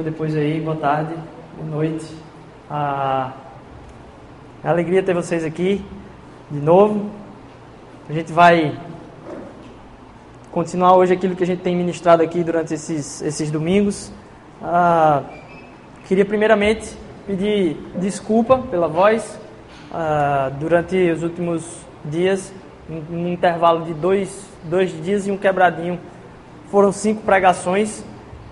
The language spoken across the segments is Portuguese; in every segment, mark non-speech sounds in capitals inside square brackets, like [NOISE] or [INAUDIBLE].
chegou depois aí, boa tarde, boa noite. Ah, é alegria ter vocês aqui de novo. A gente vai continuar hoje aquilo que a gente tem ministrado aqui durante esses, esses domingos. Ah, queria primeiramente pedir desculpa pela voz. Ah, durante os últimos dias, um, um intervalo de dois, dois dias e um quebradinho, foram cinco pregações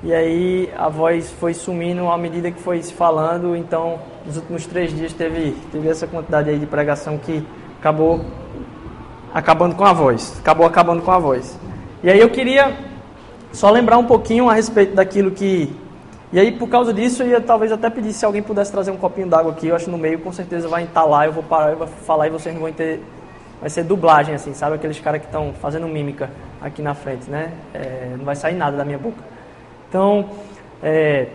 e aí a voz foi sumindo à medida que foi se falando. Então, nos últimos três dias teve, teve essa quantidade aí de pregação que acabou acabando com a voz. Acabou acabando com a voz. E aí eu queria só lembrar um pouquinho a respeito daquilo que. E aí, por causa disso, eu ia talvez até pedir se alguém pudesse trazer um copinho d'água aqui. Eu acho no meio, com certeza vai entalar. Eu vou parar, eu vou falar e vocês não vão ter. Vai ser dublagem, assim, sabe? Aqueles caras que estão fazendo mímica aqui na frente, né? É, não vai sair nada da minha boca. Então, é,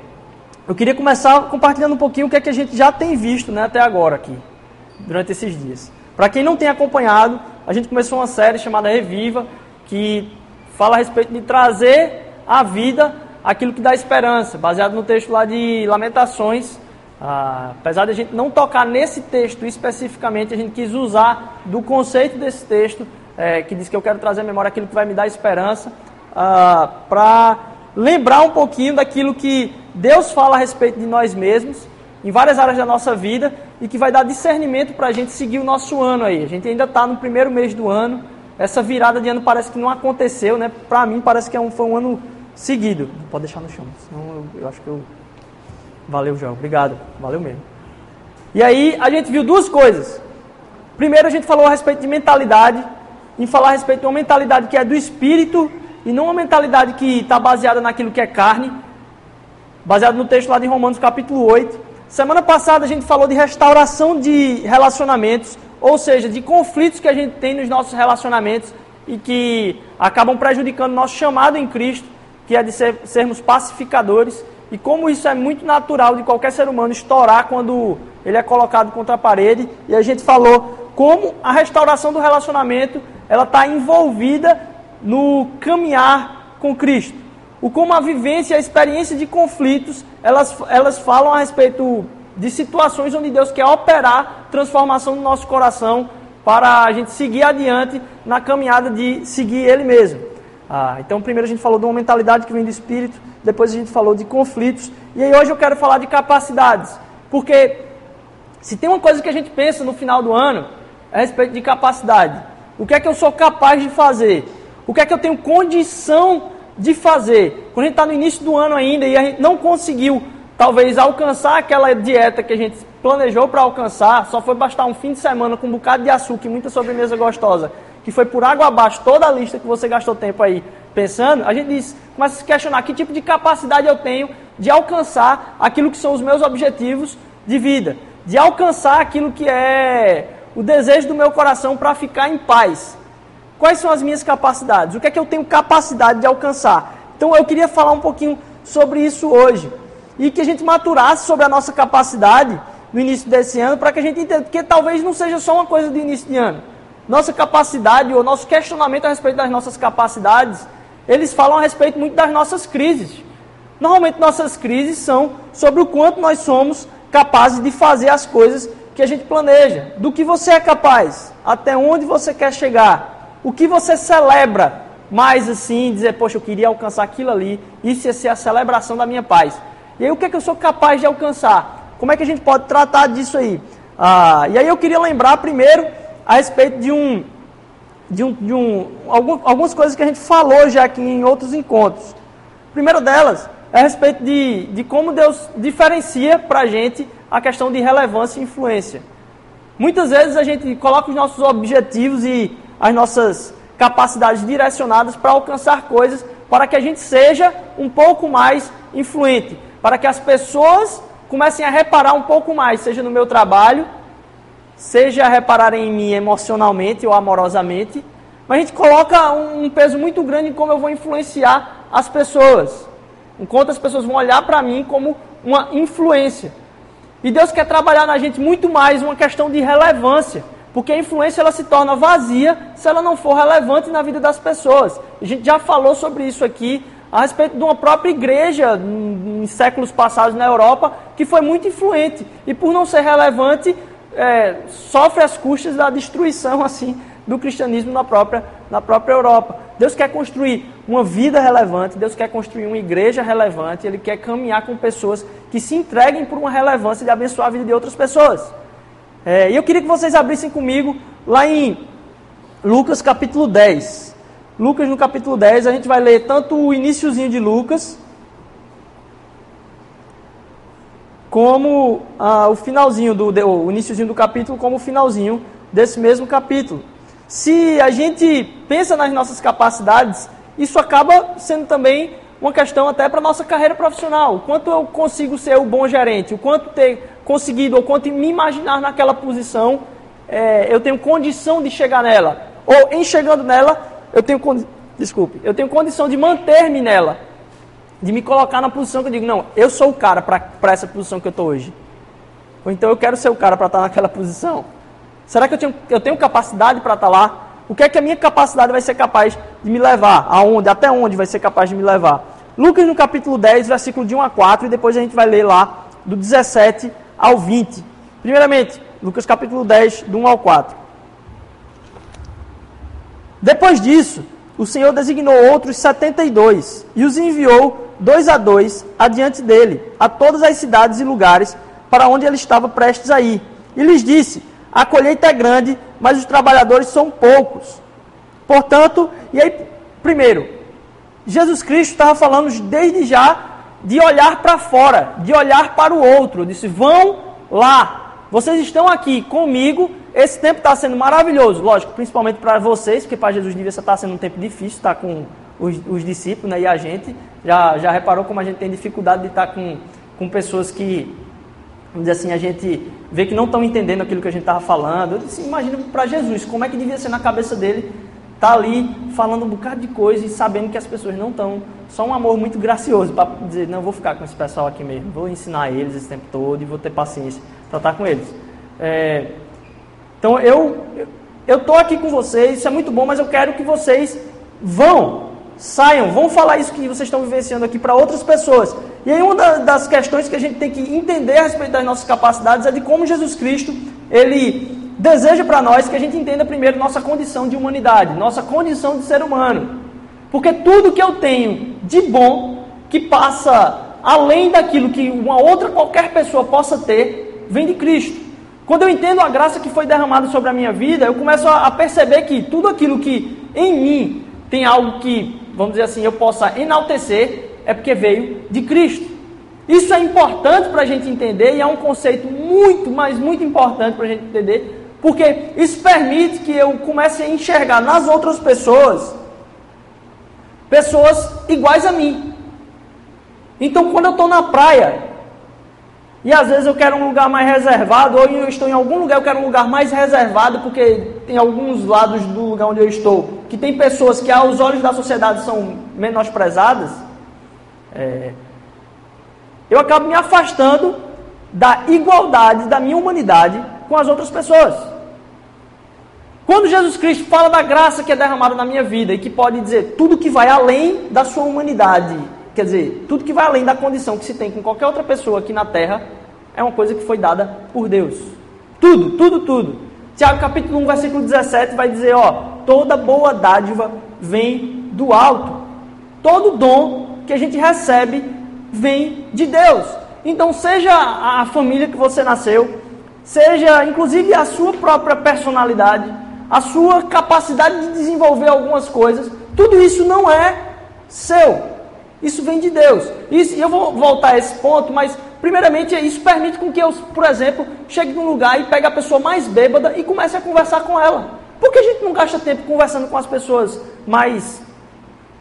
eu queria começar compartilhando um pouquinho o que é que a gente já tem visto né, até agora aqui, durante esses dias. Para quem não tem acompanhado, a gente começou uma série chamada Reviva, que fala a respeito de trazer à vida aquilo que dá esperança, baseado no texto lá de Lamentações. Ah, apesar de a gente não tocar nesse texto especificamente, a gente quis usar do conceito desse texto, é, que diz que eu quero trazer à memória aquilo que vai me dar esperança, ah, para lembrar um pouquinho daquilo que Deus fala a respeito de nós mesmos, em várias áreas da nossa vida, e que vai dar discernimento para a gente seguir o nosso ano aí. A gente ainda está no primeiro mês do ano, essa virada de ano parece que não aconteceu, né? Para mim parece que é um, foi um ano seguido. Pode deixar no chão, senão eu, eu acho que eu. Valeu, João. Obrigado. Valeu mesmo. E aí a gente viu duas coisas. Primeiro a gente falou a respeito de mentalidade, em falar a respeito de uma mentalidade que é do espírito e não uma mentalidade que está baseada naquilo que é carne, baseado no texto lá de Romanos capítulo 8. Semana passada a gente falou de restauração de relacionamentos, ou seja, de conflitos que a gente tem nos nossos relacionamentos e que acabam prejudicando nosso chamado em Cristo, que é de ser, sermos pacificadores, e como isso é muito natural de qualquer ser humano estourar quando ele é colocado contra a parede, e a gente falou como a restauração do relacionamento ela está envolvida no caminhar com Cristo. O como a vivência e a experiência de conflitos, elas, elas falam a respeito de situações onde Deus quer operar transformação no nosso coração para a gente seguir adiante na caminhada de seguir Ele mesmo. Ah, então, primeiro a gente falou de uma mentalidade que vem do Espírito, depois a gente falou de conflitos, e aí hoje eu quero falar de capacidades, porque se tem uma coisa que a gente pensa no final do ano, é a respeito de capacidade. O que é que eu sou capaz de fazer? O que é que eu tenho condição de fazer? Quando a gente está no início do ano ainda e a gente não conseguiu, talvez, alcançar aquela dieta que a gente planejou para alcançar, só foi bastar um fim de semana com um bocado de açúcar e muita sobremesa gostosa, que foi por água abaixo toda a lista que você gastou tempo aí pensando, a gente diz, começa a se questionar que tipo de capacidade eu tenho de alcançar aquilo que são os meus objetivos de vida, de alcançar aquilo que é o desejo do meu coração para ficar em paz. Quais são as minhas capacidades? O que é que eu tenho capacidade de alcançar? Então eu queria falar um pouquinho sobre isso hoje. E que a gente maturasse sobre a nossa capacidade no início desse ano, para que a gente entenda, porque talvez não seja só uma coisa do início de ano. Nossa capacidade, ou nosso questionamento a respeito das nossas capacidades, eles falam a respeito muito das nossas crises. Normalmente nossas crises são sobre o quanto nós somos capazes de fazer as coisas que a gente planeja, do que você é capaz, até onde você quer chegar. O que você celebra mais assim, dizer, poxa, eu queria alcançar aquilo ali, isso ia ser a celebração da minha paz. E aí o que é que eu sou capaz de alcançar? Como é que a gente pode tratar disso aí? Ah, e aí eu queria lembrar primeiro a respeito de um, de um, de um algum, algumas coisas que a gente falou já aqui em outros encontros. primeiro delas é a respeito de, de como Deus diferencia para a gente a questão de relevância e influência. Muitas vezes a gente coloca os nossos objetivos e as nossas capacidades direcionadas para alcançar coisas, para que a gente seja um pouco mais influente, para que as pessoas comecem a reparar um pouco mais, seja no meu trabalho, seja a reparar em mim emocionalmente ou amorosamente, mas a gente coloca um peso muito grande em como eu vou influenciar as pessoas, enquanto as pessoas vão olhar para mim como uma influência. E Deus quer trabalhar na gente muito mais uma questão de relevância. Porque a influência ela se torna vazia se ela não for relevante na vida das pessoas. A gente já falou sobre isso aqui a respeito de uma própria igreja em séculos passados na Europa que foi muito influente e por não ser relevante é, sofre as custas da destruição [LAUGHS] assim do cristianismo na própria, na própria Europa. Deus quer construir uma vida relevante, Deus quer construir uma igreja relevante, Ele quer caminhar com pessoas que se entreguem por uma relevância de abençoar a vida de outras pessoas. É, e eu queria que vocês abrissem comigo lá em Lucas capítulo 10. Lucas no capítulo 10, a gente vai ler tanto o iníciozinho de Lucas, como ah, o finalzinho do o iníciozinho do capítulo, como o finalzinho desse mesmo capítulo. Se a gente pensa nas nossas capacidades, isso acaba sendo também uma questão até para a nossa carreira profissional. O quanto eu consigo ser o bom gerente, o quanto ter conseguido, ou quanto me imaginar naquela posição, é, eu tenho condição de chegar nela. Ou em chegando nela, eu tenho, desculpe, eu tenho condição de manter-me nela. De me colocar na posição que eu digo, não, eu sou o cara para essa posição que eu estou hoje. Ou então eu quero ser o cara para estar naquela posição. Será que eu tenho, eu tenho capacidade para estar lá? O que é que a minha capacidade vai ser capaz de me levar? Aonde? Até onde vai ser capaz de me levar? Lucas no capítulo 10, versículo de 1 a 4, e depois a gente vai ler lá do 17 ao 20. Primeiramente, Lucas capítulo 10, do 1 ao 4. Depois disso, o Senhor designou outros 72 e os enviou dois a dois adiante dele, a todas as cidades e lugares para onde ele estava prestes a ir. E lhes disse: a colheita é grande, mas os trabalhadores são poucos. Portanto, e aí, primeiro, Jesus Cristo estava falando desde já de olhar para fora, de olhar para o outro. Disse: vão lá, vocês estão aqui comigo. Esse tempo está sendo maravilhoso, lógico, principalmente para vocês, porque para Jesus devia estar sendo um tempo difícil, estar tá com os, os, discípulos né, e a gente. Já, já reparou como a gente tem dificuldade de estar com, com pessoas que vamos dizer assim, a gente vê que não estão entendendo aquilo que a gente estava falando. Eu disse, imagina para Jesus, como é que devia ser na cabeça dele tá ali falando um bocado de coisa e sabendo que as pessoas não estão. Só um amor muito gracioso para dizer, não, vou ficar com esse pessoal aqui mesmo, vou ensinar eles esse tempo todo e vou ter paciência para estar com eles. É, então eu eu estou aqui com vocês, isso é muito bom, mas eu quero que vocês vão Saiam, vão falar isso que vocês estão vivenciando aqui para outras pessoas. E aí uma das questões que a gente tem que entender a respeito das nossas capacidades é de como Jesus Cristo, ele deseja para nós que a gente entenda primeiro nossa condição de humanidade, nossa condição de ser humano. Porque tudo que eu tenho de bom, que passa além daquilo que uma outra qualquer pessoa possa ter, vem de Cristo. Quando eu entendo a graça que foi derramada sobre a minha vida, eu começo a perceber que tudo aquilo que em mim tem algo que vamos dizer assim, eu possa enaltecer, é porque veio de Cristo. Isso é importante para a gente entender e é um conceito muito, mas muito importante para a gente entender, porque isso permite que eu comece a enxergar nas outras pessoas pessoas iguais a mim. Então, quando eu estou na praia e às vezes eu quero um lugar mais reservado, ou eu estou em algum lugar, eu quero um lugar mais reservado, porque tem alguns lados do lugar onde eu estou, que tem pessoas que aos olhos da sociedade são menosprezadas, é, eu acabo me afastando da igualdade, da minha humanidade com as outras pessoas. Quando Jesus Cristo fala da graça que é derramada na minha vida e que pode dizer tudo que vai além da sua humanidade, Quer dizer, tudo que vai além da condição que se tem com qualquer outra pessoa aqui na terra é uma coisa que foi dada por Deus. Tudo, tudo, tudo. Tiago capítulo 1, versículo 17 vai dizer, ó, toda boa dádiva vem do alto. Todo dom que a gente recebe vem de Deus. Então, seja a família que você nasceu, seja inclusive a sua própria personalidade, a sua capacidade de desenvolver algumas coisas, tudo isso não é seu. Isso vem de Deus. Isso, eu vou voltar a esse ponto, mas primeiramente isso permite com que eu, por exemplo, chegue num lugar e pegue a pessoa mais bêbada e comece a conversar com ela. Por que a gente não gasta tempo conversando com as pessoas mais,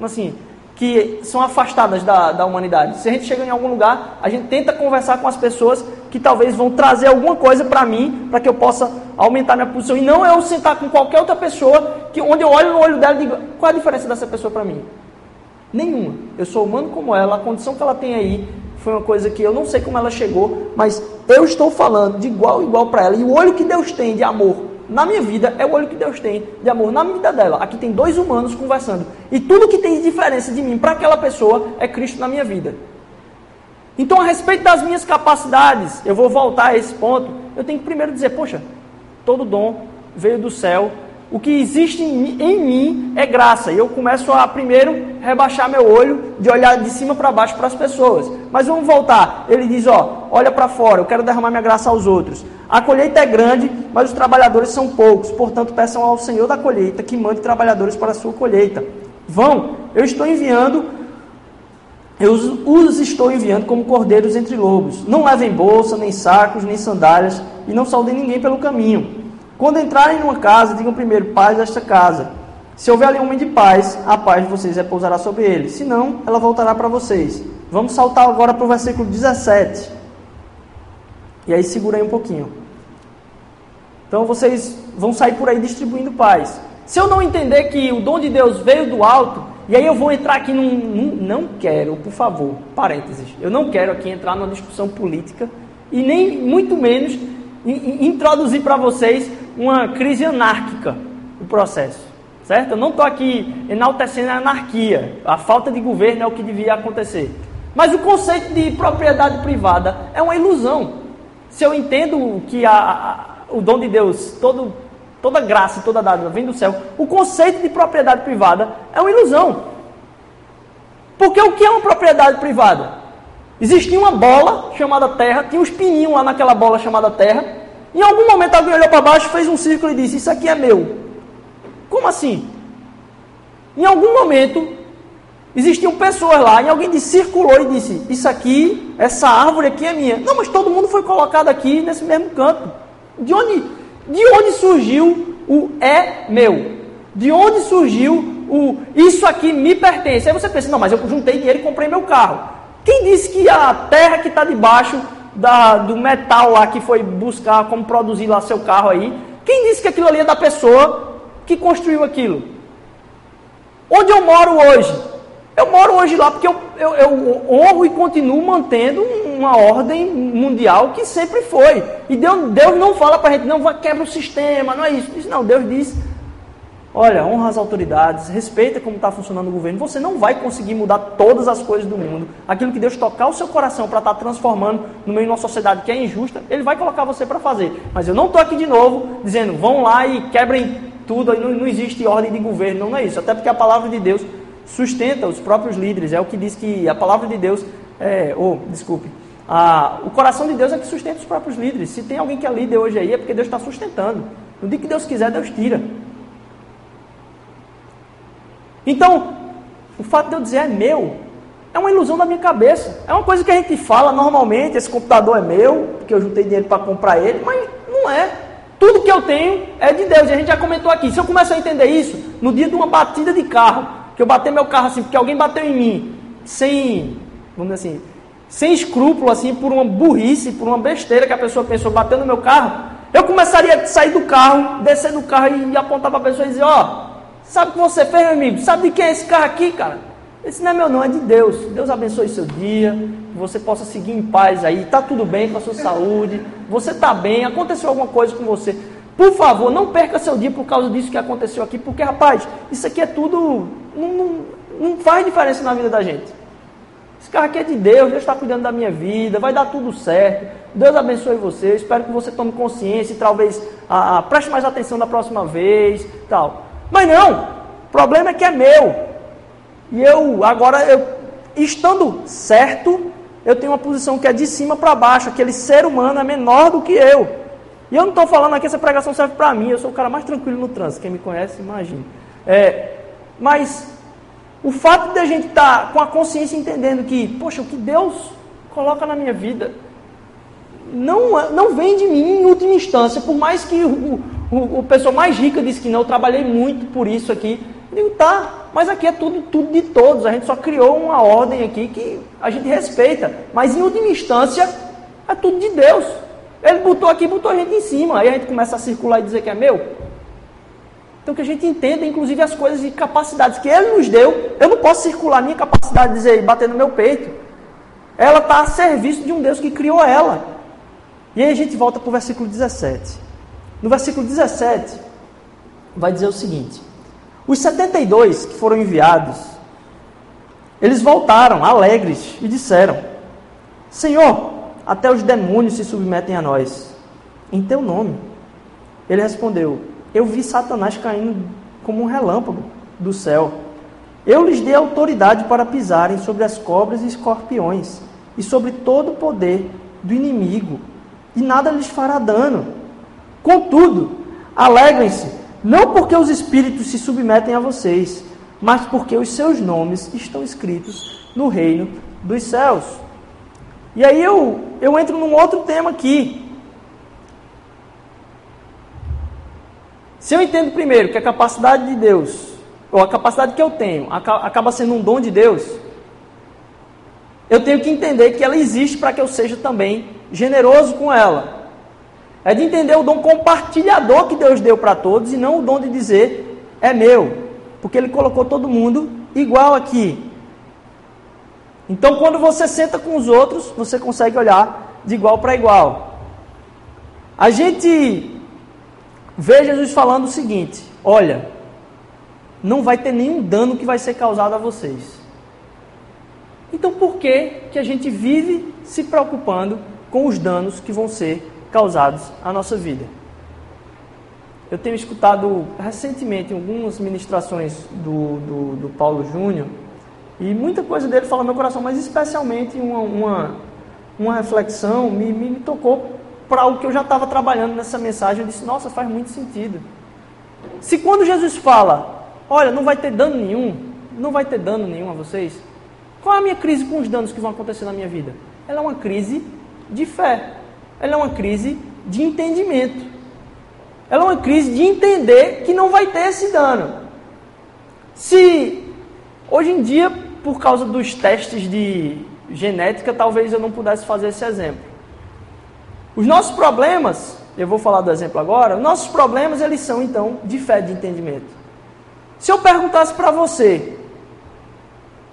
assim, que são afastadas da, da humanidade? Se a gente chega em algum lugar, a gente tenta conversar com as pessoas que talvez vão trazer alguma coisa para mim, para que eu possa aumentar minha posição. E não eu sentar com qualquer outra pessoa, que onde eu olho no olho dela e digo, qual a diferença dessa pessoa para mim? Nenhuma. Eu sou humano como ela, a condição que ela tem aí foi uma coisa que eu não sei como ela chegou, mas eu estou falando de igual igual para ela. E o olho que Deus tem de amor na minha vida é o olho que Deus tem de amor na vida dela. Aqui tem dois humanos conversando. E tudo que tem de diferença de mim para aquela pessoa é Cristo na minha vida. Então, a respeito das minhas capacidades, eu vou voltar a esse ponto. Eu tenho que primeiro dizer: poxa, todo dom veio do céu o que existe em, mim é graça. E eu começo a primeiro rebaixar meu olho, de olhar de cima para baixo para as pessoas. Mas vamos voltar. Ele diz: ó, olha para fora, eu quero derramar minha graça aos outros. A colheita é grande, mas os trabalhadores são poucos. Portanto, peçam ao Senhor da colheita que mande trabalhadores para a sua colheita. Vão, eu estou enviando, eu os estou enviando como cordeiros entre lobos. Não levem bolsa, nem sacos, nem sandálias, e não saudem ninguém pelo caminho. Quando entrarem numa casa, digam primeiro, paz desta casa. Se houver ali um homem de paz, a paz de vocês repousará sobre ele. Se não, ela voltará para vocês. Vamos saltar agora para o versículo 17. E aí segura aí um pouquinho. Então vocês vão sair por aí distribuindo paz. Se eu não entender que o dom de Deus veio do alto, e aí eu vou entrar aqui num, num, Não quero, por favor, parênteses. Eu não quero aqui entrar numa discussão política e nem muito menos introduzir para vocês uma crise anárquica o processo, certo? Eu não estou aqui enaltecendo a anarquia, a falta de governo é o que devia acontecer. Mas o conceito de propriedade privada é uma ilusão. Se eu entendo que a, a, o dom de Deus, todo, toda graça toda dádiva vem do céu, o conceito de propriedade privada é uma ilusão. Porque o que é uma propriedade privada? Existia uma bola chamada terra, tinha uns pininhos lá naquela bola chamada terra, em algum momento alguém olhou para baixo, fez um círculo e disse: Isso aqui é meu. Como assim? Em algum momento, existiam pessoas lá, e alguém circulou e disse: Isso aqui, essa árvore aqui é minha. Não, mas todo mundo foi colocado aqui nesse mesmo canto. De onde, de onde surgiu o é meu? De onde surgiu o isso aqui me pertence? Aí você pensa: Não, mas eu juntei dinheiro e comprei meu carro. Quem disse que a terra que está debaixo da, do metal lá que foi buscar como produzir lá seu carro aí. Quem disse que aquilo ali é da pessoa que construiu aquilo? Onde eu moro hoje? Eu moro hoje lá porque eu, eu, eu honro e continuo mantendo uma ordem mundial que sempre foi. E Deus, Deus não fala para a gente, não, quebra o sistema, não é isso. Não, Deus diz, Olha, honra as autoridades, respeita como está funcionando o governo. Você não vai conseguir mudar todas as coisas do mundo. Aquilo que Deus tocar o seu coração para estar tá transformando no meio de uma sociedade que é injusta, Ele vai colocar você para fazer. Mas eu não estou aqui de novo dizendo, vão lá e quebrem tudo, não, não existe ordem de governo, não, não é isso. Até porque a palavra de Deus sustenta os próprios líderes. É o que diz que a palavra de Deus, é, oh, desculpe, o coração de Deus é que sustenta os próprios líderes. Se tem alguém que é líder hoje aí, é porque Deus está sustentando. No dia que Deus quiser, Deus tira. Então, o fato de eu dizer é meu, é uma ilusão da minha cabeça. É uma coisa que a gente fala normalmente, esse computador é meu, porque eu juntei dinheiro para comprar ele, mas não é. Tudo que eu tenho é de Deus, e a gente já comentou aqui. Se eu começar a entender isso, no dia de uma batida de carro, que eu bater meu carro assim, porque alguém bateu em mim, sem, vamos dizer assim, sem escrúpulo, assim, por uma burrice, por uma besteira que a pessoa pensou, batendo no meu carro, eu começaria a sair do carro, descer do carro e apontar para a pessoa e dizer, ó, oh, Sabe o que você fez, meu amigo? Sabe de quem é esse carro aqui, cara? Esse não é meu não, é de Deus. Deus abençoe seu dia, que você possa seguir em paz aí. Está tudo bem com a sua saúde, você está bem, aconteceu alguma coisa com você. Por favor, não perca seu dia por causa disso que aconteceu aqui, porque, rapaz, isso aqui é tudo. Não, não, não faz diferença na vida da gente. Esse carro aqui é de Deus, Deus está cuidando da minha vida, vai dar tudo certo. Deus abençoe você. Espero que você tome consciência e talvez ah, ah, preste mais atenção da próxima vez. tal. Mas não, o problema é que é meu. E eu, agora, eu, estando certo, eu tenho uma posição que é de cima para baixo. Aquele ser humano é menor do que eu. E eu não estou falando aqui, essa pregação serve para mim. Eu sou o cara mais tranquilo no trânsito. Quem me conhece, imagina. É, mas o fato de a gente estar tá com a consciência entendendo que, poxa, o que Deus coloca na minha vida não, não vem de mim em última instância, por mais que o, o, o pessoa mais rica disse que não, eu trabalhei muito por isso aqui. Eu digo, tá, mas aqui é tudo, tudo de todos. A gente só criou uma ordem aqui que a gente respeita. Mas em última instância, é tudo de Deus. Ele botou aqui, botou a gente em cima. Aí a gente começa a circular e dizer que é meu. Então que a gente entenda, inclusive, as coisas e capacidades que Ele nos deu. Eu não posso circular minha capacidade de dizer, bater no meu peito. Ela está a serviço de um Deus que criou ela. E aí a gente volta para o versículo 17. No versículo 17, vai dizer o seguinte: Os 72 que foram enviados, eles voltaram alegres e disseram: Senhor, até os demônios se submetem a nós, em teu nome. Ele respondeu: Eu vi Satanás caindo como um relâmpago do céu. Eu lhes dei autoridade para pisarem sobre as cobras e escorpiões e sobre todo o poder do inimigo, e nada lhes fará dano. Contudo, alegrem-se, não porque os espíritos se submetem a vocês, mas porque os seus nomes estão escritos no reino dos céus. E aí eu, eu entro num outro tema aqui. Se eu entendo primeiro que a capacidade de Deus, ou a capacidade que eu tenho, acaba sendo um dom de Deus, eu tenho que entender que ela existe para que eu seja também generoso com ela. É de entender o dom compartilhador que Deus deu para todos e não o dom de dizer é meu, porque Ele colocou todo mundo igual aqui. Então, quando você senta com os outros, você consegue olhar de igual para igual. A gente vê Jesus falando o seguinte: olha, não vai ter nenhum dano que vai ser causado a vocês. Então, por que, que a gente vive se preocupando com os danos que vão ser causados à nossa vida? Eu tenho escutado recentemente algumas ministrações do, do, do Paulo Júnior e muita coisa dele fala no meu coração, mas especialmente uma, uma, uma reflexão me, me, tocou para o que eu já estava trabalhando nessa mensagem. Eu disse, nossa, faz muito sentido. Se quando Jesus fala, olha, não vai ter dano nenhum, não vai ter dano nenhum a vocês, qual é a minha crise com os danos que vão acontecer na minha vida? Ela é uma crise de fé. Ela é uma crise de entendimento. Ela é uma crise de entender que não vai ter esse dano. Se hoje em dia, por causa dos testes de genética, talvez eu não pudesse fazer esse exemplo. Os nossos problemas, eu vou falar do exemplo agora, os nossos problemas eles são então de fé, de entendimento. Se eu perguntasse para você,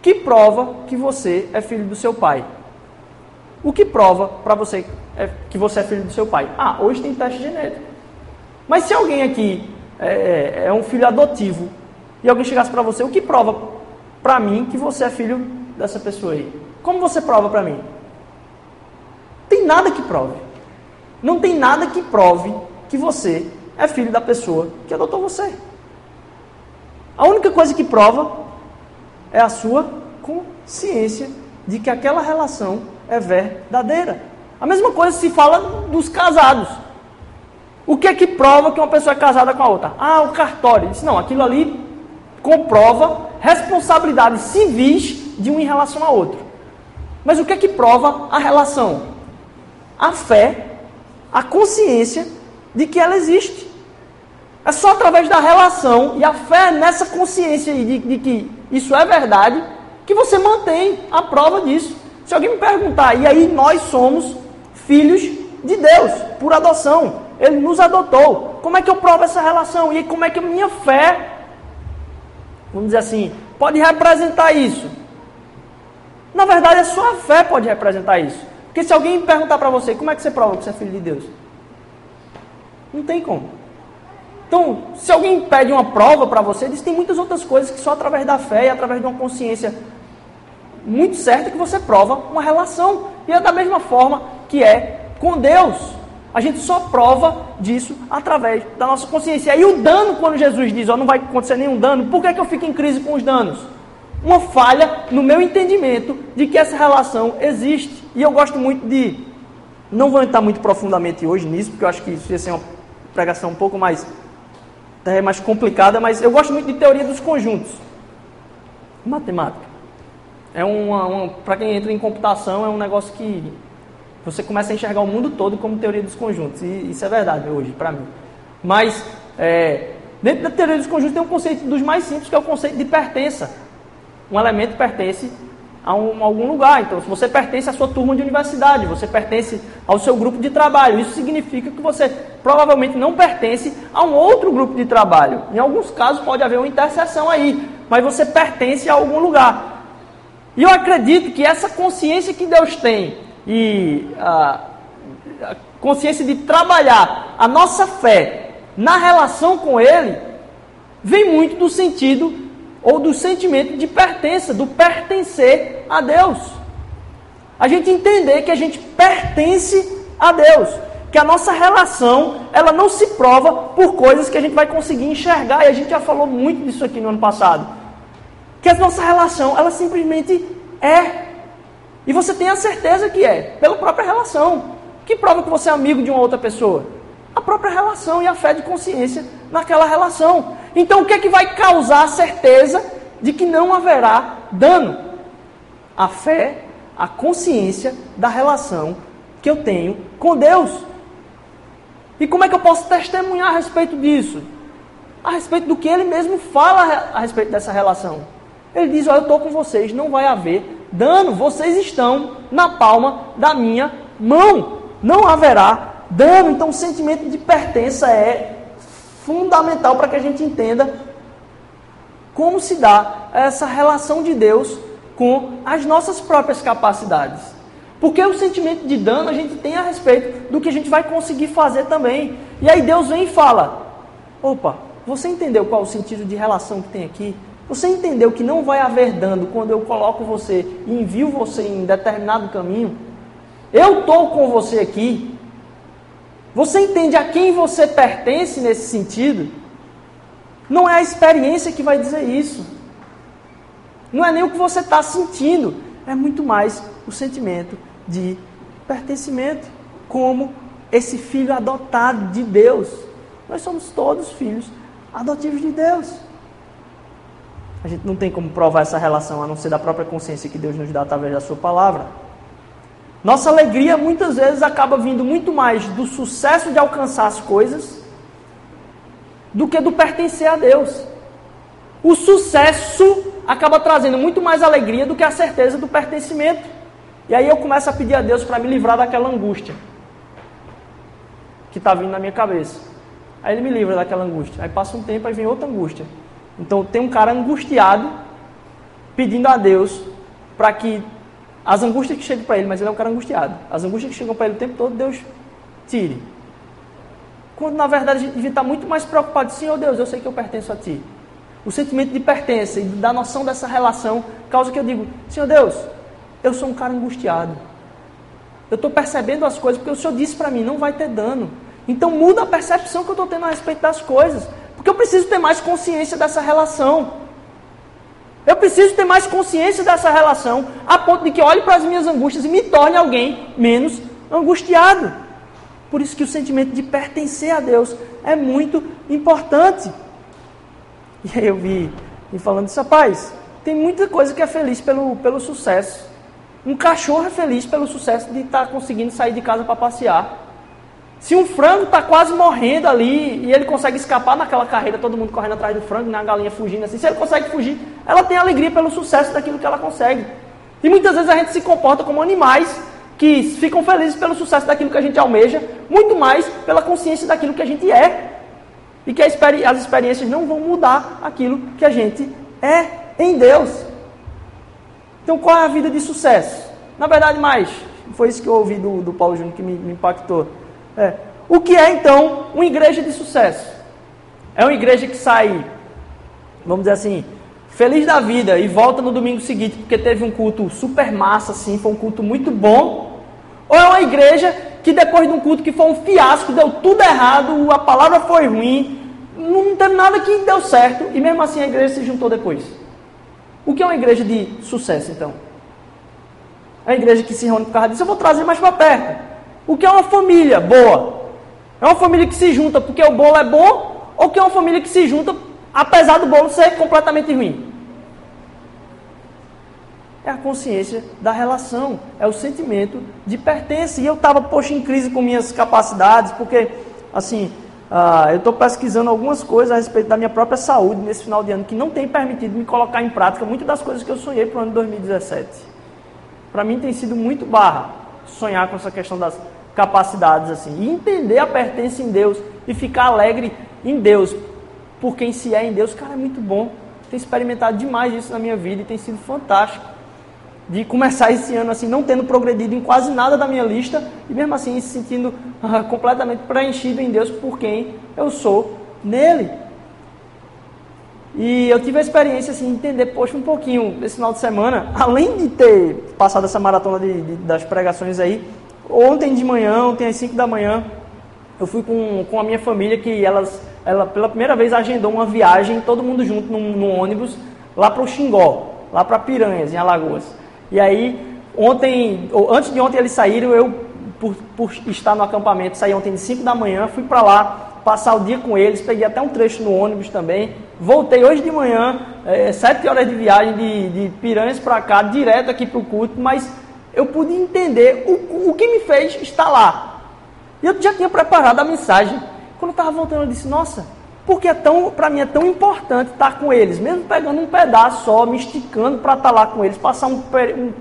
que prova que você é filho do seu pai? O que prova para você é, que você é filho do seu pai? Ah, hoje tem teste genético. Mas se alguém aqui é, é, é um filho adotivo e alguém chegasse para você, o que prova para mim que você é filho dessa pessoa aí? Como você prova para mim? Tem nada que prove. Não tem nada que prove que você é filho da pessoa que adotou você. A única coisa que prova é a sua consciência de que aquela relação é verdadeira. A mesma coisa se fala dos casados. O que é que prova que uma pessoa é casada com a outra? Ah, o cartório. Diz, não, aquilo ali comprova responsabilidades civis de um em relação a outro. Mas o que é que prova a relação? A fé, a consciência de que ela existe. É só através da relação e a fé nessa consciência de, de que isso é verdade que você mantém a prova disso. Se alguém me perguntar, e aí nós somos filhos de Deus, por adoção. Ele nos adotou. Como é que eu provo essa relação? E como é que a minha fé, vamos dizer assim, pode representar isso? Na verdade, a sua fé pode representar isso. Porque se alguém perguntar para você, como é que você prova que você é filho de Deus? Não tem como. Então, se alguém pede uma prova para você, diz tem muitas outras coisas que só através da fé e através de uma consciência muito certa que você prova uma relação. E é da mesma forma que é com Deus. A gente só prova disso através da nossa consciência. E o dano, quando Jesus diz, ó, não vai acontecer nenhum dano, por que, é que eu fico em crise com os danos? Uma falha no meu entendimento de que essa relação existe. E eu gosto muito de. Não vou entrar muito profundamente hoje nisso, porque eu acho que isso ia ser uma pregação um pouco mais, é mais complicada, mas eu gosto muito de teoria dos conjuntos. Matemática. É uma, uma para quem entra em computação, é um negócio que você começa a enxergar o mundo todo como teoria dos conjuntos. E isso é verdade hoje, para mim. Mas, é, dentro da teoria dos conjuntos tem um conceito dos mais simples, que é o conceito de pertença. Um elemento pertence a, um, a algum lugar. Então, se você pertence à sua turma de universidade, você pertence ao seu grupo de trabalho, isso significa que você provavelmente não pertence a um outro grupo de trabalho. Em alguns casos pode haver uma interseção aí, mas você pertence a algum lugar. E eu acredito que essa consciência que Deus tem e a, a consciência de trabalhar a nossa fé na relação com Ele, vem muito do sentido ou do sentimento de pertença, do pertencer a Deus. A gente entender que a gente pertence a Deus, que a nossa relação, ela não se prova por coisas que a gente vai conseguir enxergar, e a gente já falou muito disso aqui no ano passado. Que a nossa relação, ela simplesmente é. E você tem a certeza que é, pela própria relação. Que prova que você é amigo de uma outra pessoa? A própria relação e a fé de consciência naquela relação. Então, o que é que vai causar a certeza de que não haverá dano? A fé, a consciência da relação que eu tenho com Deus. E como é que eu posso testemunhar a respeito disso? A respeito do que ele mesmo fala a respeito dessa relação. Ele diz: Olha, eu estou com vocês, não vai haver dano, vocês estão na palma da minha mão, não haverá dano. Então, o sentimento de pertença é fundamental para que a gente entenda como se dá essa relação de Deus com as nossas próprias capacidades. Porque o sentimento de dano a gente tem a respeito do que a gente vai conseguir fazer também. E aí Deus vem e fala: opa, você entendeu qual o sentido de relação que tem aqui? Você entendeu que não vai haver dano quando eu coloco você e envio você em determinado caminho? Eu estou com você aqui. Você entende a quem você pertence nesse sentido? Não é a experiência que vai dizer isso. Não é nem o que você está sentindo. É muito mais o sentimento de pertencimento, como esse filho adotado de Deus. Nós somos todos filhos adotivos de Deus. A gente não tem como provar essa relação a não ser da própria consciência que Deus nos dá através da Sua palavra. Nossa alegria muitas vezes acaba vindo muito mais do sucesso de alcançar as coisas do que do pertencer a Deus. O sucesso acaba trazendo muito mais alegria do que a certeza do pertencimento. E aí eu começo a pedir a Deus para me livrar daquela angústia que está vindo na minha cabeça. Aí ele me livra daquela angústia. Aí passa um tempo, aí vem outra angústia. Então tem um cara angustiado pedindo a Deus para que as angústias que chegam para ele, mas ele é um cara angustiado. As angústias que chegam para ele o tempo todo, Deus tire. Quando na verdade a gente devia estar muito mais preocupado, Senhor Deus, eu sei que eu pertenço a Ti. O sentimento de pertença e da noção dessa relação causa que eu digo, Senhor Deus, eu sou um cara angustiado. Eu estou percebendo as coisas porque o Senhor disse para mim, não vai ter dano. Então muda a percepção que eu estou tendo a respeito das coisas. Porque eu preciso ter mais consciência dessa relação. Eu preciso ter mais consciência dessa relação, a ponto de que olhe para as minhas angústias e me torne alguém menos angustiado. Por isso que o sentimento de pertencer a Deus é muito importante. E aí eu vi e falando isso, rapaz, tem muita coisa que é feliz pelo, pelo sucesso. Um cachorro é feliz pelo sucesso de estar tá conseguindo sair de casa para passear. Se um frango está quase morrendo ali e ele consegue escapar naquela carreira, todo mundo correndo atrás do frango, na galinha fugindo assim, se ele consegue fugir, ela tem alegria pelo sucesso daquilo que ela consegue. E muitas vezes a gente se comporta como animais que ficam felizes pelo sucesso daquilo que a gente almeja, muito mais pela consciência daquilo que a gente é. E que as experiências não vão mudar aquilo que a gente é em Deus. Então, qual é a vida de sucesso? Na verdade, mais, foi isso que eu ouvi do, do Paulo Júnior que me, me impactou. É. O que é então uma igreja de sucesso? É uma igreja que sai, vamos dizer assim, feliz da vida e volta no domingo seguinte porque teve um culto super massa, assim, foi um culto muito bom? Ou é uma igreja que depois de um culto que foi um fiasco, deu tudo errado, a palavra foi ruim, não teve nada que deu certo e mesmo assim a igreja se juntou depois? O que é uma igreja de sucesso então? É uma igreja que se reúne por causa disso, eu vou trazer mais para perto. O que é uma família boa? É uma família que se junta porque o bolo é bom ou que é uma família que se junta apesar do bolo ser completamente ruim? É a consciência da relação, é o sentimento de pertença. E eu estava, poxa, em crise com minhas capacidades, porque, assim, uh, eu estou pesquisando algumas coisas a respeito da minha própria saúde nesse final de ano que não tem permitido me colocar em prática muitas das coisas que eu sonhei para o ano de 2017. Para mim tem sido muito barra sonhar com essa questão das capacidades assim. E entender a pertença em Deus e ficar alegre em Deus. Por quem se é em Deus, cara, é muito bom. Tenho experimentado demais isso na minha vida e tem sido fantástico. de começar esse ano assim, não tendo progredido em quase nada da minha lista e mesmo assim se sentindo uh, [LAUGHS] completamente preenchido em Deus por quem eu sou nele. E eu tive a experiência assim, de entender, poxa, um pouquinho esse final de semana, [LAUGHS] além de ter passado essa maratona de, de, das pregações aí, ontem de manhã, ontem às 5 da manhã, eu fui com, com a minha família que elas, ela pela primeira vez agendou uma viagem, todo mundo junto num, num ônibus, lá para o Xingó, lá para Piranhas, em Alagoas. E aí, ontem, ou antes de ontem eles saíram, eu, por, por estar no acampamento, saí ontem de 5 da manhã, fui para lá passar o dia com eles, peguei até um trecho no ônibus também. Voltei hoje de manhã, é, sete horas de viagem de, de Piranhas para cá, direto aqui para o culto, mas eu pude entender o, o que me fez estar lá. E eu já tinha preparado a mensagem. Quando eu estava voltando, eu disse, nossa, porque é tão, para mim é tão importante estar com eles, mesmo pegando um pedaço só, me esticando para estar lá com eles, passar um, um,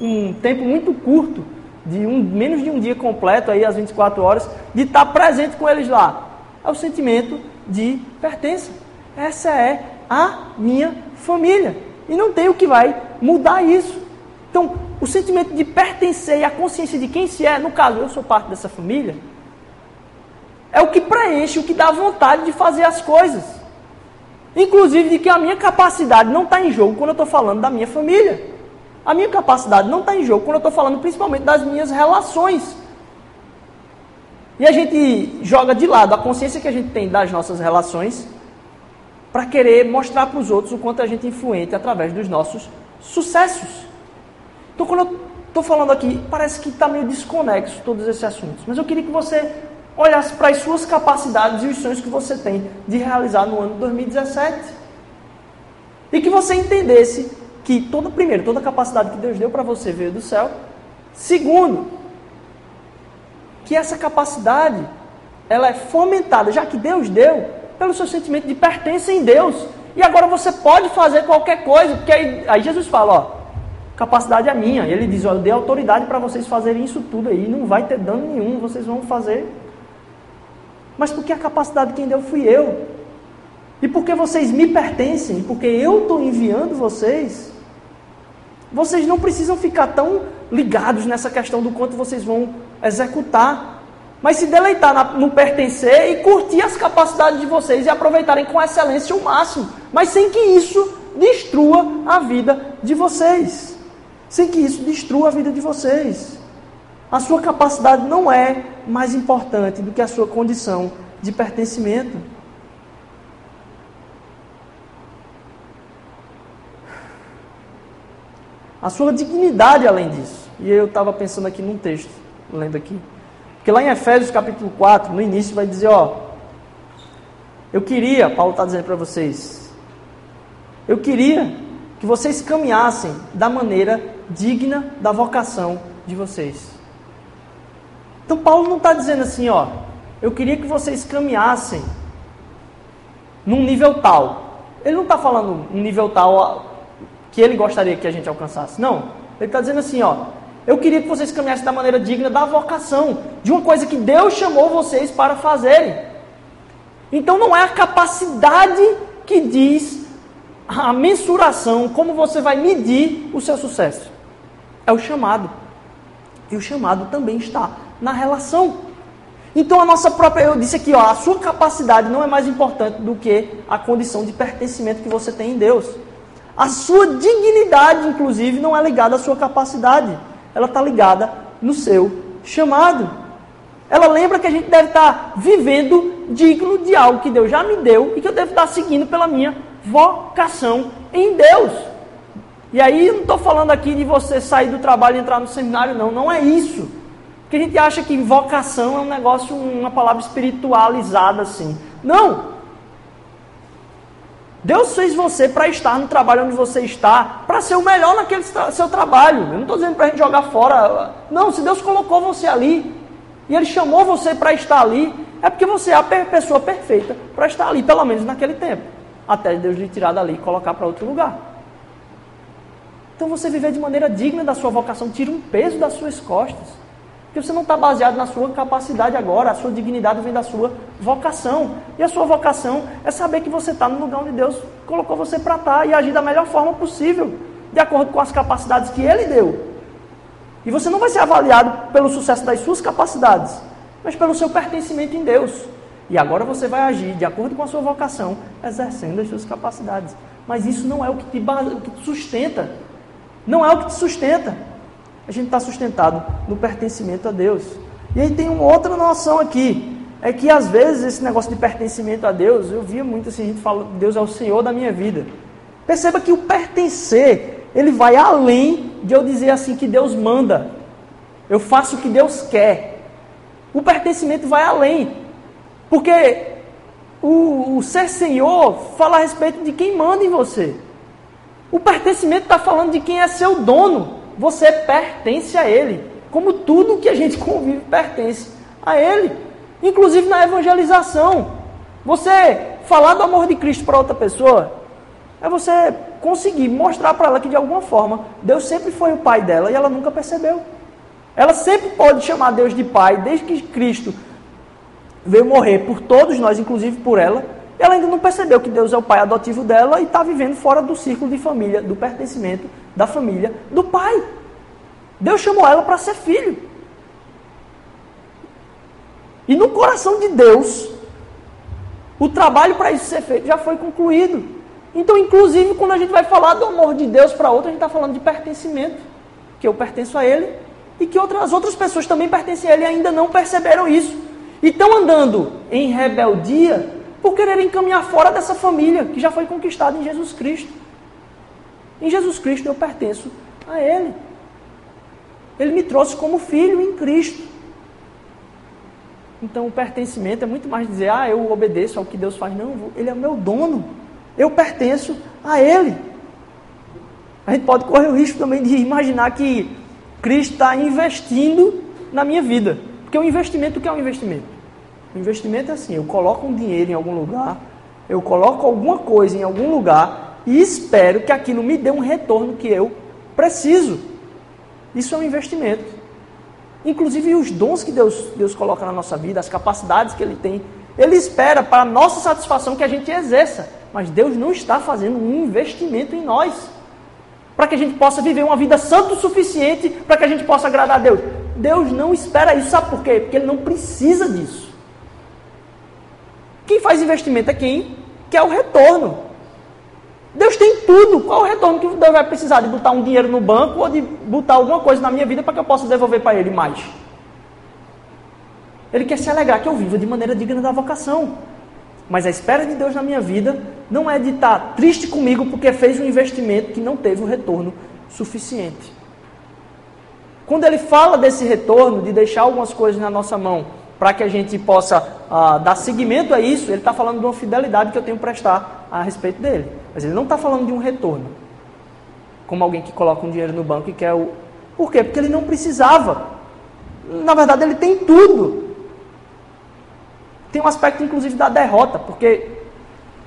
um tempo muito curto, de um, menos de um dia completo, aí às 24 horas, de estar presente com eles lá. É o sentimento de pertença. Essa é a minha família. E não tem o que vai mudar isso. Então, o sentimento de pertencer e a consciência de quem se é, no caso, eu sou parte dessa família, é o que preenche, o que dá vontade de fazer as coisas. Inclusive de que a minha capacidade não está em jogo quando eu estou falando da minha família. A minha capacidade não está em jogo quando eu estou falando principalmente das minhas relações. E a gente joga de lado a consciência que a gente tem das nossas relações para querer mostrar para os outros o quanto a gente é influente através dos nossos sucessos. Então, quando eu estou falando aqui, parece que está meio desconexo todos esses assuntos, mas eu queria que você olhasse para as suas capacidades e os sonhos que você tem de realizar no ano 2017. E que você entendesse que, toda, primeiro, toda a capacidade que Deus deu para você veio do céu. Segundo, que essa capacidade ela é fomentada, já que Deus deu, pelo seu sentimento de pertença em Deus. E agora você pode fazer qualquer coisa, porque aí, aí Jesus fala, ó, capacidade é minha. Ele diz, ó, eu dei autoridade para vocês fazerem isso tudo aí, não vai ter dano nenhum, vocês vão fazer. Mas porque a capacidade quem deu fui eu. E porque vocês me pertencem, porque eu estou enviando vocês, vocês não precisam ficar tão ligados nessa questão do quanto vocês vão executar, mas se deleitar no pertencer e curtir as capacidades de vocês e aproveitarem com excelência o máximo, mas sem que isso destrua a vida de vocês. Sem que isso destrua a vida de vocês. A sua capacidade não é mais importante do que a sua condição de pertencimento. A sua dignidade além disso. E eu estava pensando aqui num texto lendo aqui. Porque lá em Efésios capítulo 4, no início, vai dizer, ó, eu queria, Paulo está dizendo para vocês, eu queria que vocês caminhassem da maneira digna da vocação de vocês. Então Paulo não está dizendo assim, ó, eu queria que vocês caminhassem num nível tal. Ele não está falando um nível tal que ele gostaria que a gente alcançasse. Não. Ele está dizendo assim, ó, eu queria que vocês caminhassem da maneira digna da vocação, de uma coisa que Deus chamou vocês para fazerem. Então não é a capacidade que diz a mensuração, como você vai medir o seu sucesso. É o chamado. E o chamado também está na relação. Então a nossa própria, eu disse aqui, ó, a sua capacidade não é mais importante do que a condição de pertencimento que você tem em Deus. A sua dignidade, inclusive, não é ligada à sua capacidade ela está ligada no seu chamado. Ela lembra que a gente deve estar tá vivendo digno de algo que Deus já me deu e que eu devo estar tá seguindo pela minha vocação em Deus. E aí não estou falando aqui de você sair do trabalho e entrar no seminário, não. Não é isso. Porque a gente acha que vocação é um negócio, uma palavra espiritualizada assim. Não. Deus fez você para estar no trabalho onde você está, para ser o melhor naquele seu trabalho. Eu não estou dizendo para a gente jogar fora. Não, se Deus colocou você ali e Ele chamou você para estar ali, é porque você é a pessoa perfeita para estar ali, pelo menos naquele tempo, até Deus lhe tirar dali e colocar para outro lugar. Então você viver de maneira digna da sua vocação, tira um peso das suas costas. Porque você não está baseado na sua capacidade agora, a sua dignidade vem da sua vocação. E a sua vocação é saber que você está no lugar onde Deus colocou você para estar tá e agir da melhor forma possível. de acordo com as capacidades que Ele deu. E você não vai ser avaliado pelo sucesso das suas capacidades, mas pelo seu pertencimento em Deus. E agora você vai agir de acordo com a sua vocação, exercendo as suas capacidades. Mas isso não é o que te, o que te sustenta. Não é o que te sustenta. A gente está sustentado no pertencimento a Deus. E aí tem uma outra noção aqui. É que às vezes esse negócio de pertencimento a Deus, eu via muito assim, a gente fala, Deus é o Senhor da minha vida. Perceba que o pertencer, ele vai além de eu dizer assim que Deus manda. Eu faço o que Deus quer. O pertencimento vai além. Porque o, o ser Senhor fala a respeito de quem manda em você. O pertencimento está falando de quem é seu dono. Você pertence a Ele. Como tudo que a gente [LAUGHS] convive pertence a Ele. Inclusive na evangelização. Você falar do amor de Cristo para outra pessoa é você conseguir mostrar para ela que de alguma forma Deus sempre foi o pai dela e ela nunca percebeu. Ela sempre pode chamar Deus de pai desde que Cristo veio morrer por todos nós, inclusive por ela. Ela ainda não percebeu que Deus é o pai adotivo dela e está vivendo fora do círculo de família, do pertencimento da família do pai. Deus chamou ela para ser filho. E no coração de Deus, o trabalho para isso ser feito já foi concluído. Então, inclusive, quando a gente vai falar do amor de Deus para outra, a gente está falando de pertencimento. Que eu pertenço a Ele e que outras, outras pessoas também pertencem a Ele e ainda não perceberam isso. E estão andando em rebeldia por quererem caminhar fora dessa família que já foi conquistada em Jesus Cristo. Em Jesus Cristo eu pertenço a Ele. Ele me trouxe como filho em Cristo. Então o pertencimento é muito mais dizer, ah, eu obedeço ao que Deus faz. Não, Ele é o meu dono. Eu pertenço a Ele. A gente pode correr o risco também de imaginar que Cristo está investindo na minha vida. Porque o investimento, o que é um investimento? O investimento é assim, eu coloco um dinheiro em algum lugar, eu coloco alguma coisa em algum lugar e espero que aquilo me dê um retorno que eu preciso. Isso é um investimento. Inclusive os dons que Deus, Deus coloca na nossa vida, as capacidades que Ele tem, Ele espera para a nossa satisfação que a gente exerça. Mas Deus não está fazendo um investimento em nós. Para que a gente possa viver uma vida santa o suficiente para que a gente possa agradar a Deus. Deus não espera isso. Sabe por quê? Porque Ele não precisa disso. Quem faz investimento é quem quer o retorno. Deus tem tudo. Qual o retorno que Deus vai precisar? De botar um dinheiro no banco ou de botar alguma coisa na minha vida para que eu possa devolver para Ele mais? Ele quer se alegrar que eu viva de maneira digna da vocação. Mas a espera de Deus na minha vida não é de estar triste comigo porque fez um investimento que não teve um retorno suficiente. Quando ele fala desse retorno, de deixar algumas coisas na nossa mão para que a gente possa ah, dar seguimento a isso, ele está falando de uma fidelidade que eu tenho que prestar a respeito dele. Mas ele não está falando de um retorno. Como alguém que coloca um dinheiro no banco e quer o. Por quê? Porque ele não precisava. Na verdade, ele tem tudo. Tem um aspecto, inclusive, da derrota, porque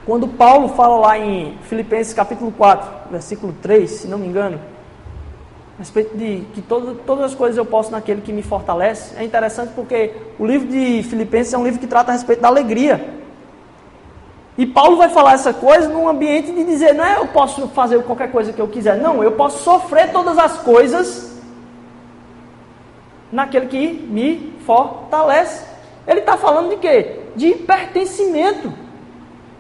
quando Paulo fala lá em Filipenses capítulo 4, versículo 3, se não me engano, a respeito de que todo, todas as coisas eu posso naquele que me fortalece, é interessante porque o livro de Filipenses é um livro que trata a respeito da alegria. E Paulo vai falar essa coisa num ambiente de dizer, não é eu posso fazer qualquer coisa que eu quiser, não, eu posso sofrer todas as coisas naquele que me fortalece. Ele está falando de quê? De pertencimento.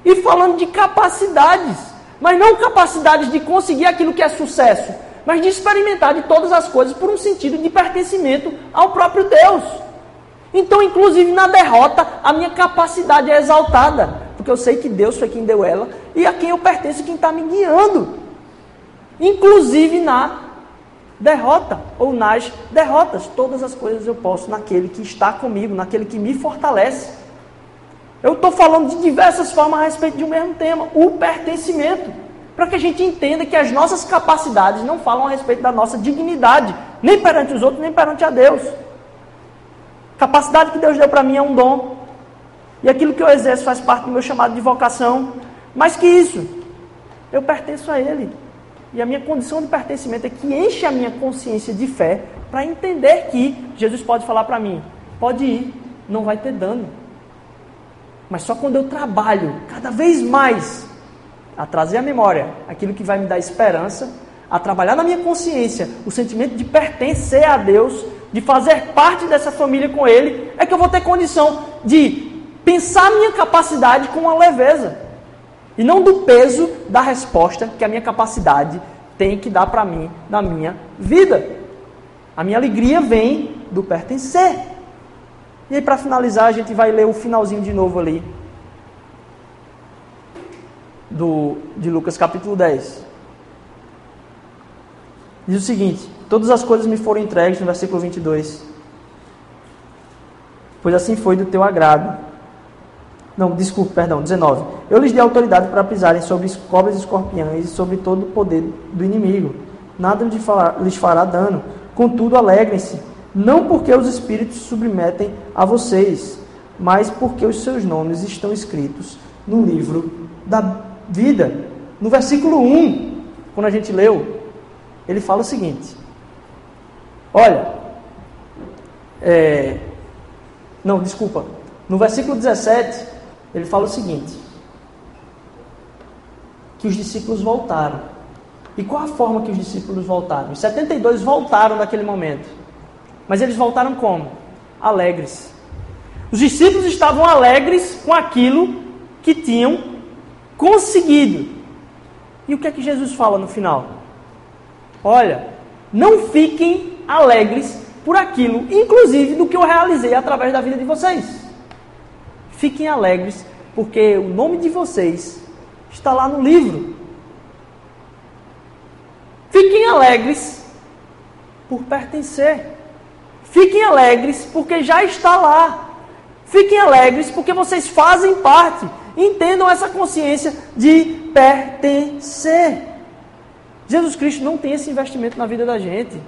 E falando de capacidades. Mas não capacidades de conseguir aquilo que é sucesso, mas de experimentar de todas as coisas por um sentido de pertencimento ao próprio Deus. Então, inclusive na derrota, a minha capacidade é exaltada, porque eu sei que Deus foi quem deu ela e a quem eu pertenço, quem está me guiando. Inclusive na derrota ou nas derrotas. Todas as coisas eu posso naquele que está comigo, naquele que me fortalece. Eu estou falando de diversas formas a respeito de um mesmo tema, o pertencimento. Para que a gente entenda que as nossas capacidades não falam a respeito da nossa dignidade, nem perante os outros, nem perante a Deus. Capacidade que Deus deu para mim é um dom. E aquilo que eu exerço faz parte do meu chamado de vocação. Mais que isso, eu pertenço a Ele. E a minha condição de pertencimento é que enche a minha consciência de fé para entender que Jesus pode falar para mim: pode ir, não vai ter dano. Mas só quando eu trabalho cada vez mais a trazer à memória aquilo que vai me dar esperança, a trabalhar na minha consciência o sentimento de pertencer a Deus, de fazer parte dessa família com Ele, é que eu vou ter condição de pensar a minha capacidade com uma leveza. E não do peso da resposta que a minha capacidade tem que dar para mim na minha vida. A minha alegria vem do pertencer. E aí, para finalizar, a gente vai ler o finalzinho de novo ali, do, de Lucas capítulo 10. Diz o seguinte: Todas as coisas me foram entregues, no versículo 22. Pois assim foi do teu agrado. Não, desculpe, perdão, 19. Eu lhes dei autoridade para pisarem sobre cobras e escorpiões e sobre todo o poder do inimigo. Nada lhes fará dano. Contudo, alegrem-se, não porque os espíritos se submetem a vocês, mas porque os seus nomes estão escritos no livro da vida. No versículo 1, quando a gente leu, ele fala o seguinte: Olha, é, não, desculpa, no versículo 17, ele fala o seguinte: que os discípulos voltaram. E qual a forma que os discípulos voltaram? Os 72 voltaram naquele momento. Mas eles voltaram como? Alegres. Os discípulos estavam alegres com aquilo que tinham conseguido. E o que é que Jesus fala no final? Olha, não fiquem alegres por aquilo, inclusive do que eu realizei através da vida de vocês. Fiquem alegres, porque o nome de vocês está lá no livro. Fiquem alegres por pertencer. Fiquem alegres porque já está lá. Fiquem alegres porque vocês fazem parte. Entendam essa consciência de pertencer. Jesus Cristo não tem esse investimento na vida da gente.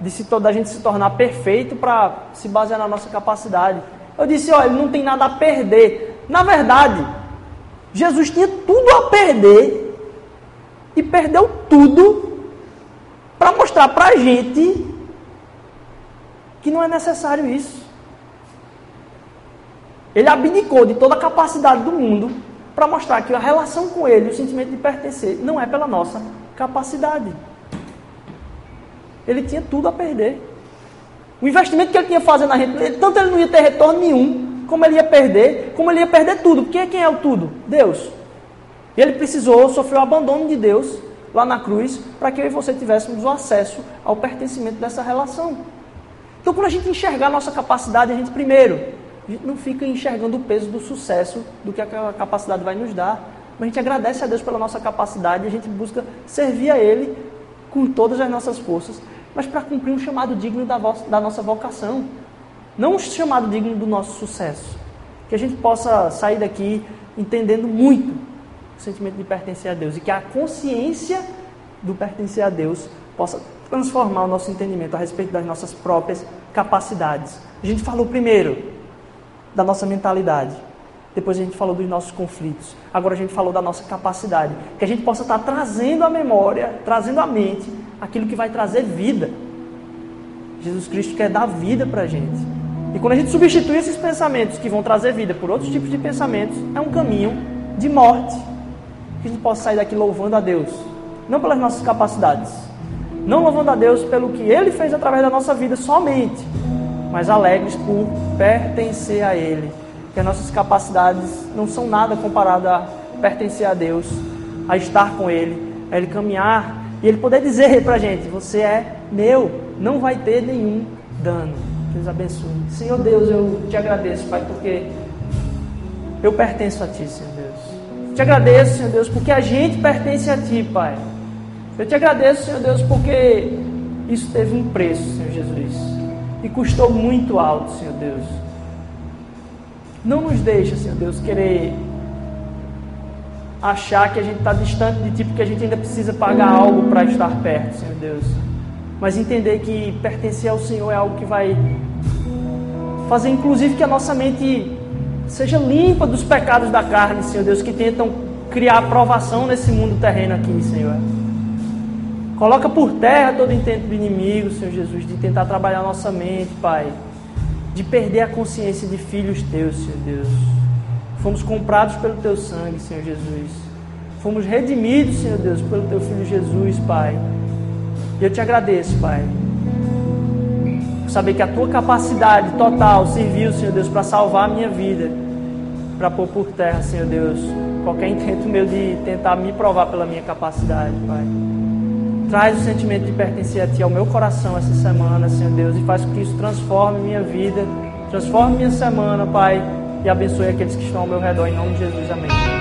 De se, da gente se tornar perfeito para se basear na nossa capacidade. Eu disse, olha, ele não tem nada a perder. Na verdade, Jesus tinha tudo a perder e perdeu tudo para mostrar para a gente que não é necessário isso. Ele abdicou de toda a capacidade do mundo para mostrar que a relação com ele, o sentimento de pertencer, não é pela nossa capacidade. Ele tinha tudo a perder. O investimento que ele tinha fazer na gente, tanto ele não ia ter retorno nenhum, como ele ia perder, como ele ia perder tudo. Porque quem é o tudo? Deus. E ele precisou, sofreu o abandono de Deus lá na cruz, para que eu e você tivéssemos o acesso ao pertencimento dessa relação. Então, quando a gente enxergar a nossa capacidade, a gente primeiro a gente não fica enxergando o peso do sucesso do que a capacidade vai nos dar. Mas a gente agradece a Deus pela nossa capacidade a gente busca servir a Ele com todas as nossas forças, mas para cumprir um chamado digno da, da nossa vocação. Não um chamado digno do nosso sucesso. Que a gente possa sair daqui entendendo muito o sentimento de pertencer a Deus e que a consciência do pertencer a Deus possa transformar o nosso entendimento a respeito das nossas próprias capacidades. A gente falou primeiro da nossa mentalidade. Depois a gente falou dos nossos conflitos. Agora a gente falou da nossa capacidade. Que a gente possa estar trazendo à memória, trazendo à mente aquilo que vai trazer vida. Jesus Cristo quer dar vida para a gente. E quando a gente substitui esses pensamentos que vão trazer vida por outros tipos de pensamentos, é um caminho de morte. Que a gente possa sair daqui louvando a Deus. Não pelas nossas capacidades. Não louvando a Deus pelo que Ele fez através da nossa vida somente mas alegres por pertencer a Ele. Que as nossas capacidades não são nada comparado a pertencer a Deus, a estar com Ele, a Ele caminhar e Ele poder dizer para a gente: Você é meu, não vai ter nenhum dano. Deus abençoe. Senhor Deus, eu te agradeço, Pai, porque eu pertenço a Ti, Senhor Deus. Te agradeço, Senhor Deus, porque a gente pertence a Ti, Pai. Eu te agradeço, Senhor Deus, porque isso teve um preço, Senhor Jesus e custou muito alto, Senhor Deus. Não nos deixa, Senhor Deus, querer achar que a gente está distante de Ti, porque a gente ainda precisa pagar algo para estar perto, Senhor Deus. Mas entender que pertencer ao Senhor é algo que vai fazer, inclusive, que a nossa mente seja limpa dos pecados da carne, Senhor Deus, que tentam criar aprovação nesse mundo terreno aqui, Senhor. Coloca por terra todo intento do inimigo, Senhor Jesus, de tentar trabalhar nossa mente, Pai. De perder a consciência de filhos teus, Senhor Deus. Fomos comprados pelo teu sangue, Senhor Jesus. Fomos redimidos, Senhor Deus, pelo Teu Filho Jesus, Pai. E eu te agradeço, Pai. Por saber que a Tua capacidade total serviu, Senhor Deus, para salvar a minha vida. Para pôr por terra, Senhor Deus, qualquer intento meu de tentar me provar pela minha capacidade, Pai. Traz o sentimento de pertencer a Ti ao meu coração essa semana, Senhor Deus, e faz com que isso transforme minha vida, transforme minha semana, Pai, e abençoe aqueles que estão ao meu redor, em nome de Jesus. Amém.